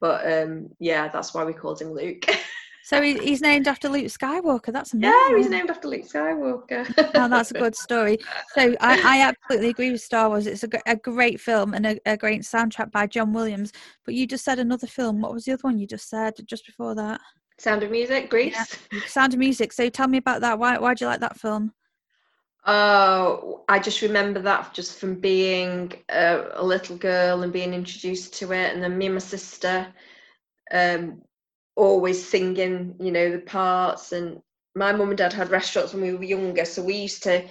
but um, yeah, that's why we called him Luke. So he, he's named after Luke Skywalker. That's amazing. Yeah, he's named after Luke Skywalker. oh, that's a good story. So I, I absolutely agree with Star Wars. It's a, a great film and a, a great soundtrack by John Williams. But you just said another film. What was the other one you just said just before that? Sound of Music, Grease. Yeah. Sound of Music. So tell me about that. Why why do you like that film? Oh, I just remember that just from being a, a, little girl and being introduced to it, and then me and my sister um, always singing, you know, the parts. And my mum and dad had restaurants when we were younger, so we used to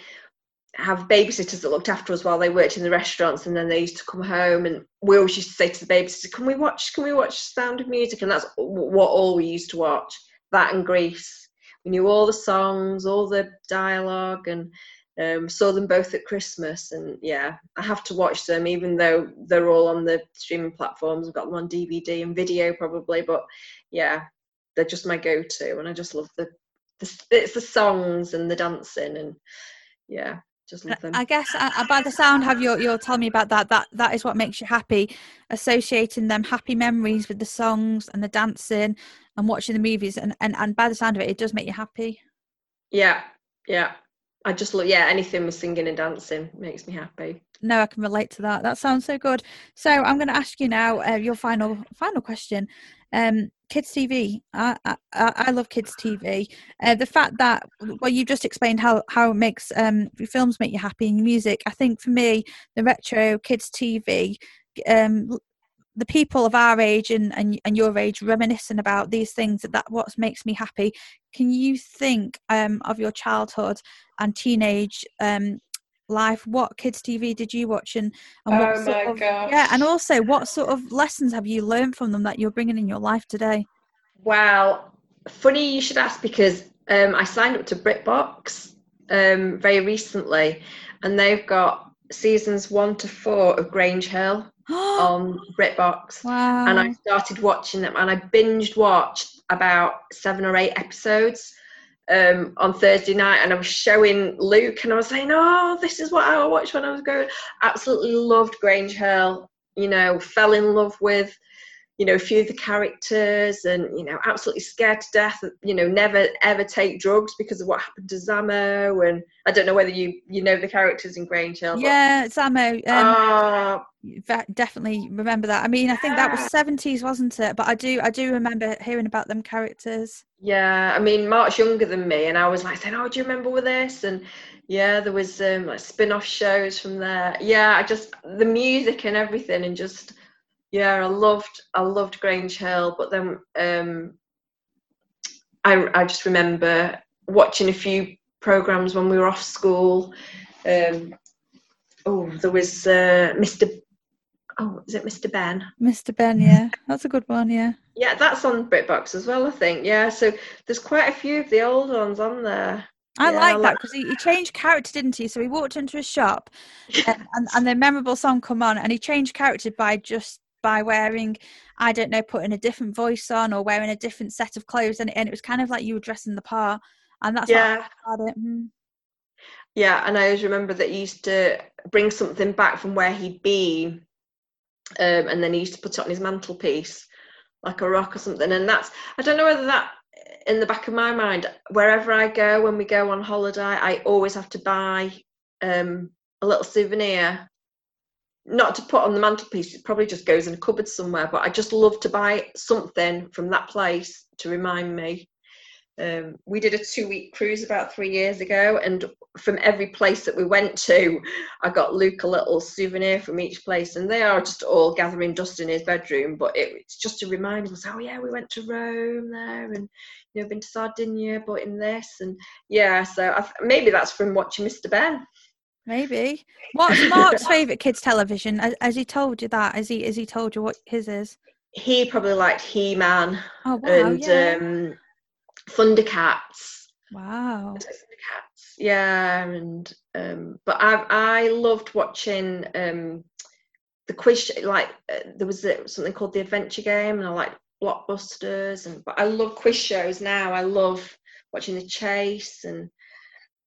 have babysitters that looked after us while they worked in the restaurants, and then they used to come home, and we always used to say to the babysitter, "Can we watch? Can we watch Sound of Music?" And that's what all we used to watch. That and Grease. We knew all the songs, all the dialogue, and um, saw them both at Christmas, and yeah, I have to watch them, even though they're all on the streaming platforms. I've got them on DVD and video probably, but yeah, they're just my go-to, and I just love the, the it's the songs and the dancing, and yeah, just love them. I guess uh, by the sound have you you'll tell me about that. That that is what makes you happy, associating them happy memories with the songs and the dancing and watching the movies, and and and by the sound of it, it does make you happy. Yeah, yeah, I just love yeah, anything with singing and dancing makes me happy. No, I can relate to that. That sounds so good. So I'm going to ask you now uh, your final final question. Um, kids TV. I, I, I love kids TV. Uh, the fact that well, you just explained how how it makes um, films make you happy and music. I think for me, the retro kids TV um, the people of our age and, and, and your age reminiscing about these things that, that what makes me happy can you think um, of your childhood and teenage um, life what kids tv did you watch and, and what oh my of, gosh. yeah and also what sort of lessons have you learned from them that you're bringing in your life today wow funny you should ask because um, i signed up to britbox um, very recently and they've got seasons one to four of grange hill on BritBox. Wow. And I started watching them and I binged watched about seven or eight episodes um, on Thursday night and I was showing Luke and I was saying, Oh, this is what I watched when I was going. Absolutely loved Grange Hill, you know, fell in love with you know a few of the characters and you know absolutely scared to death you know never ever take drugs because of what happened to Zammo and I don't know whether you you know the characters in Grange Hill yeah Zammo um, uh, definitely remember that. I mean I think that was 70s wasn't it? But I do I do remember hearing about them characters. Yeah I mean Mark's younger than me and I was like saying oh do you remember with this? And yeah there was um like spin-off shows from there. Yeah I just the music and everything and just yeah, I loved I loved Grange Hill, but then um, I I just remember watching a few programs when we were off school. Um, oh, there was uh, Mr. Oh, is it Mr. Ben? Mr. Ben, yeah, that's a good one. Yeah. Yeah, that's on BritBox as well, I think. Yeah, so there's quite a few of the old ones on there. I yeah, like that because he, he, changed character, didn't he? So he walked into a shop, and, and, and the memorable song come on, and he changed character by just by wearing i don't know putting a different voice on or wearing a different set of clothes and, and it was kind of like you were dressing the part and that's yeah it. Mm. yeah and i always remember that he used to bring something back from where he'd been um, and then he used to put it on his mantelpiece like a rock or something and that's i don't know whether that in the back of my mind wherever i go when we go on holiday i always have to buy um, a little souvenir not to put on the mantelpiece, it probably just goes in a cupboard somewhere, but I just love to buy something from that place to remind me. Um, we did a two week cruise about three years ago, and from every place that we went to, I got Luke a little souvenir from each place, and they are just all gathering dust in his bedroom. But it, it's just to remind us, oh yeah, we went to Rome there, and you know, been to Sardinia, but in this, and yeah, so I, maybe that's from watching Mr. Ben. Maybe. What's Mark's favourite kids' television? Has, he told you that? Has he has he told you what his is? He probably liked He Man oh, wow, and yeah. um, Thundercats. Wow. Thundercats. Yeah, and um, but I I loved watching um, the quiz. Like uh, there was a, something called the Adventure Game, and I like blockbusters. And but I love quiz shows now. I love watching the Chase and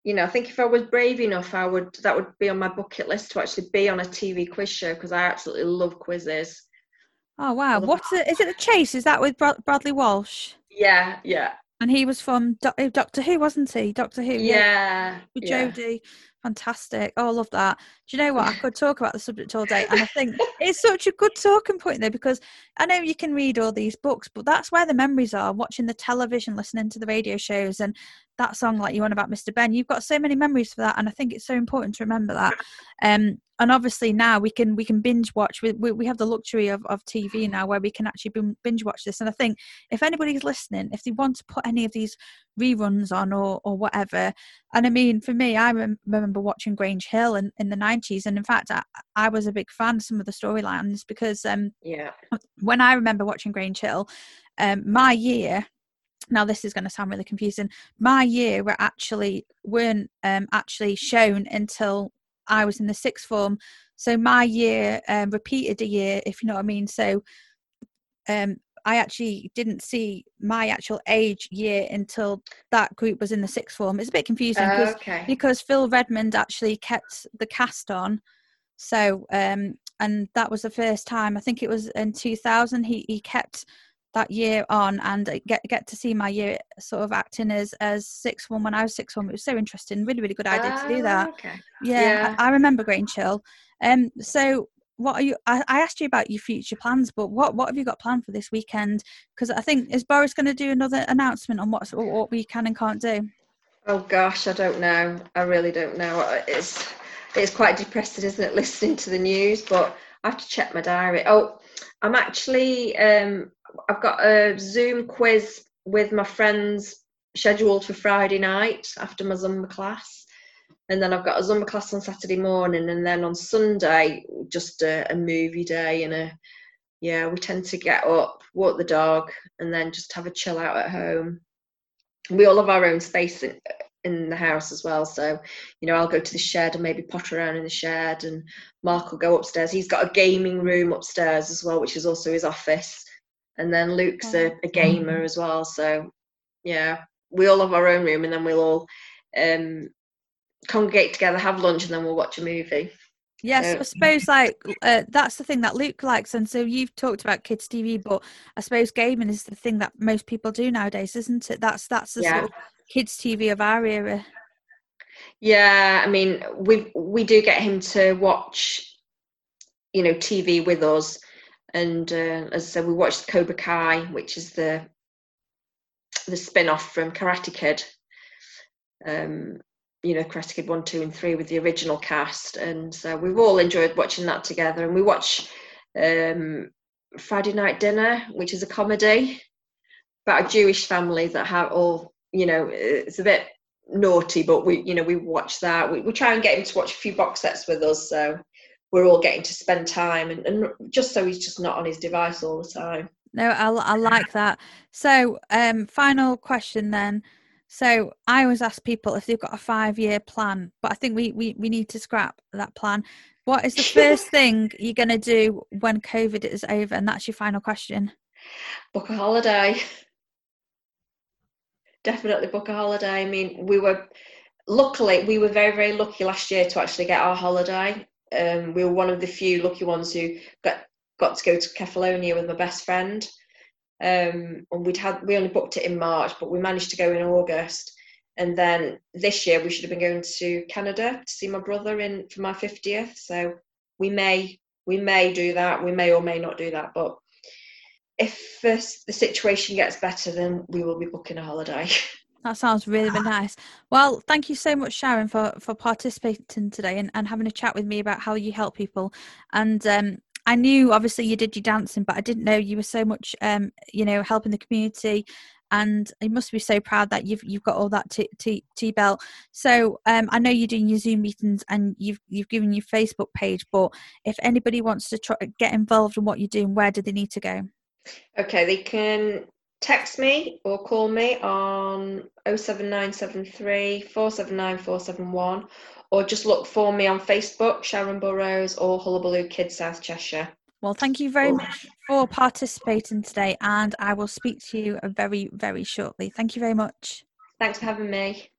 you know, I think if I was brave enough, I would that would be on my bucket list to actually be on a TV quiz show because I absolutely love quizzes. Oh wow! What's it? Is it the Chase? Is that with Bradley Walsh? Yeah, yeah. And he was from Do- eh, Doctor Who, wasn't he? Doctor Who. Yeah. With yeah. Jodie. Fantastic. Oh, I love that. Do you know what? I could talk about the subject all day. And I think it's such a good talking point there because I know you can read all these books, but that's where the memories are watching the television, listening to the radio shows, and that song, like you want about Mr. Ben. You've got so many memories for that. And I think it's so important to remember that. Um, and obviously now we can we can binge watch we, we, we have the luxury of, of tv now where we can actually binge watch this and i think if anybody's listening if they want to put any of these reruns on or or whatever and i mean for me i rem- remember watching grange hill in, in the 90s and in fact I, I was a big fan of some of the storylines because um yeah when i remember watching grange hill um my year now this is going to sound really confusing my year were actually weren't um, actually shown until I was in the sixth form. So my year um, repeated a year, if you know what I mean. So um, I actually didn't see my actual age year until that group was in the sixth form. It's a bit confusing uh, okay. because Phil Redmond actually kept the cast on. So um, and that was the first time. I think it was in 2000. He he kept that year on and get get to see my year sort of acting as as sixth one when I was six one. It was so interesting, really really good idea to do that. Ah, okay. Yeah, Yeah. I, I remember Grange Hill. Um, so what are you? I, I asked you about your future plans, but what what have you got planned for this weekend? Because I think is Boris going to do another announcement on what what we can and can't do. Oh gosh, I don't know. I really don't know. It's it's quite depressing, isn't it, listening to the news? But I have to check my diary. Oh, I'm actually um I've got a Zoom quiz with my friends scheduled for Friday night after my Zumba class. And then I've got a Zumba class on Saturday morning, and then on Sunday, just a, a movie day and a yeah, we tend to get up, walk the dog, and then just have a chill out at home. We all have our own space in, the house as well. So, you know, I'll go to the shed and maybe potter around in the shed, and Mark will go upstairs. He's got a gaming room upstairs as well, which is also his office. And then Luke's a, a gamer as well. So, yeah, we all have our own room, and then we'll all um, congregate together, have lunch, and then we'll watch a movie. Yes. I suppose like uh, that's the thing that Luke likes, and so you've talked about kids' TV, but I suppose gaming is the thing that most people do nowadays, isn't it? That's that's the Yeah. sort of kids' TV of our era. Yeah, I mean, we we do get him to watch, you know, TV with us, and uh, as I said, we watched Cobra Kai, which is the the spin-off from Karate Kid. Um, you know, Karate Kid one, two, and three with the original cast, and so we've all enjoyed watching that together. And we watch um, Friday Night Dinner, which is a comedy about a Jewish family that have all, you know, it's a bit naughty, but we, you know, we watch that. We, we try and get him to watch a few box sets with us, so we're all getting to spend time, and, and just so he's just not on his device all the time. No, I, I like that. So, um, final question then. So, I always ask people if they've got a five-year plan, but I think we we we need to scrap that plan. What is the first thing you're going to do when COVID is over? And that's your final question. book a holiday. Definitely book a holiday. I mean, we were luckily we were very very lucky last year to actually get our holiday. Um, we were one of the few lucky ones who got got to go to Kefalonia with my best friend. Um, and we'd had we only booked it in March, but we managed to go in August. And then this year we should have been going to Canada to see my brother in for my fiftieth. So we may we may do that. We may or may not do that, but if uh, the situation gets better, then we will be booking a holiday. That sounds really, really nice. Well, thank you so much, Sharon, for for participating today and, and having a chat with me about how you help people. And um, I knew obviously you did your dancing, but I didn't know you were so much, um, you know, helping the community. And you must be so proud that you've you've got all that T, T, T belt. So um, I know you're doing your Zoom meetings and you've you've given your Facebook page. But if anybody wants to try, get involved in what you're doing, where do they need to go? Okay, they can text me or call me on 07973 479 471 or just look for me on Facebook, Sharon Burrows or Hullabaloo Kids South Cheshire. Well, thank you very oh. much for participating today, and I will speak to you very, very shortly. Thank you very much. Thanks for having me.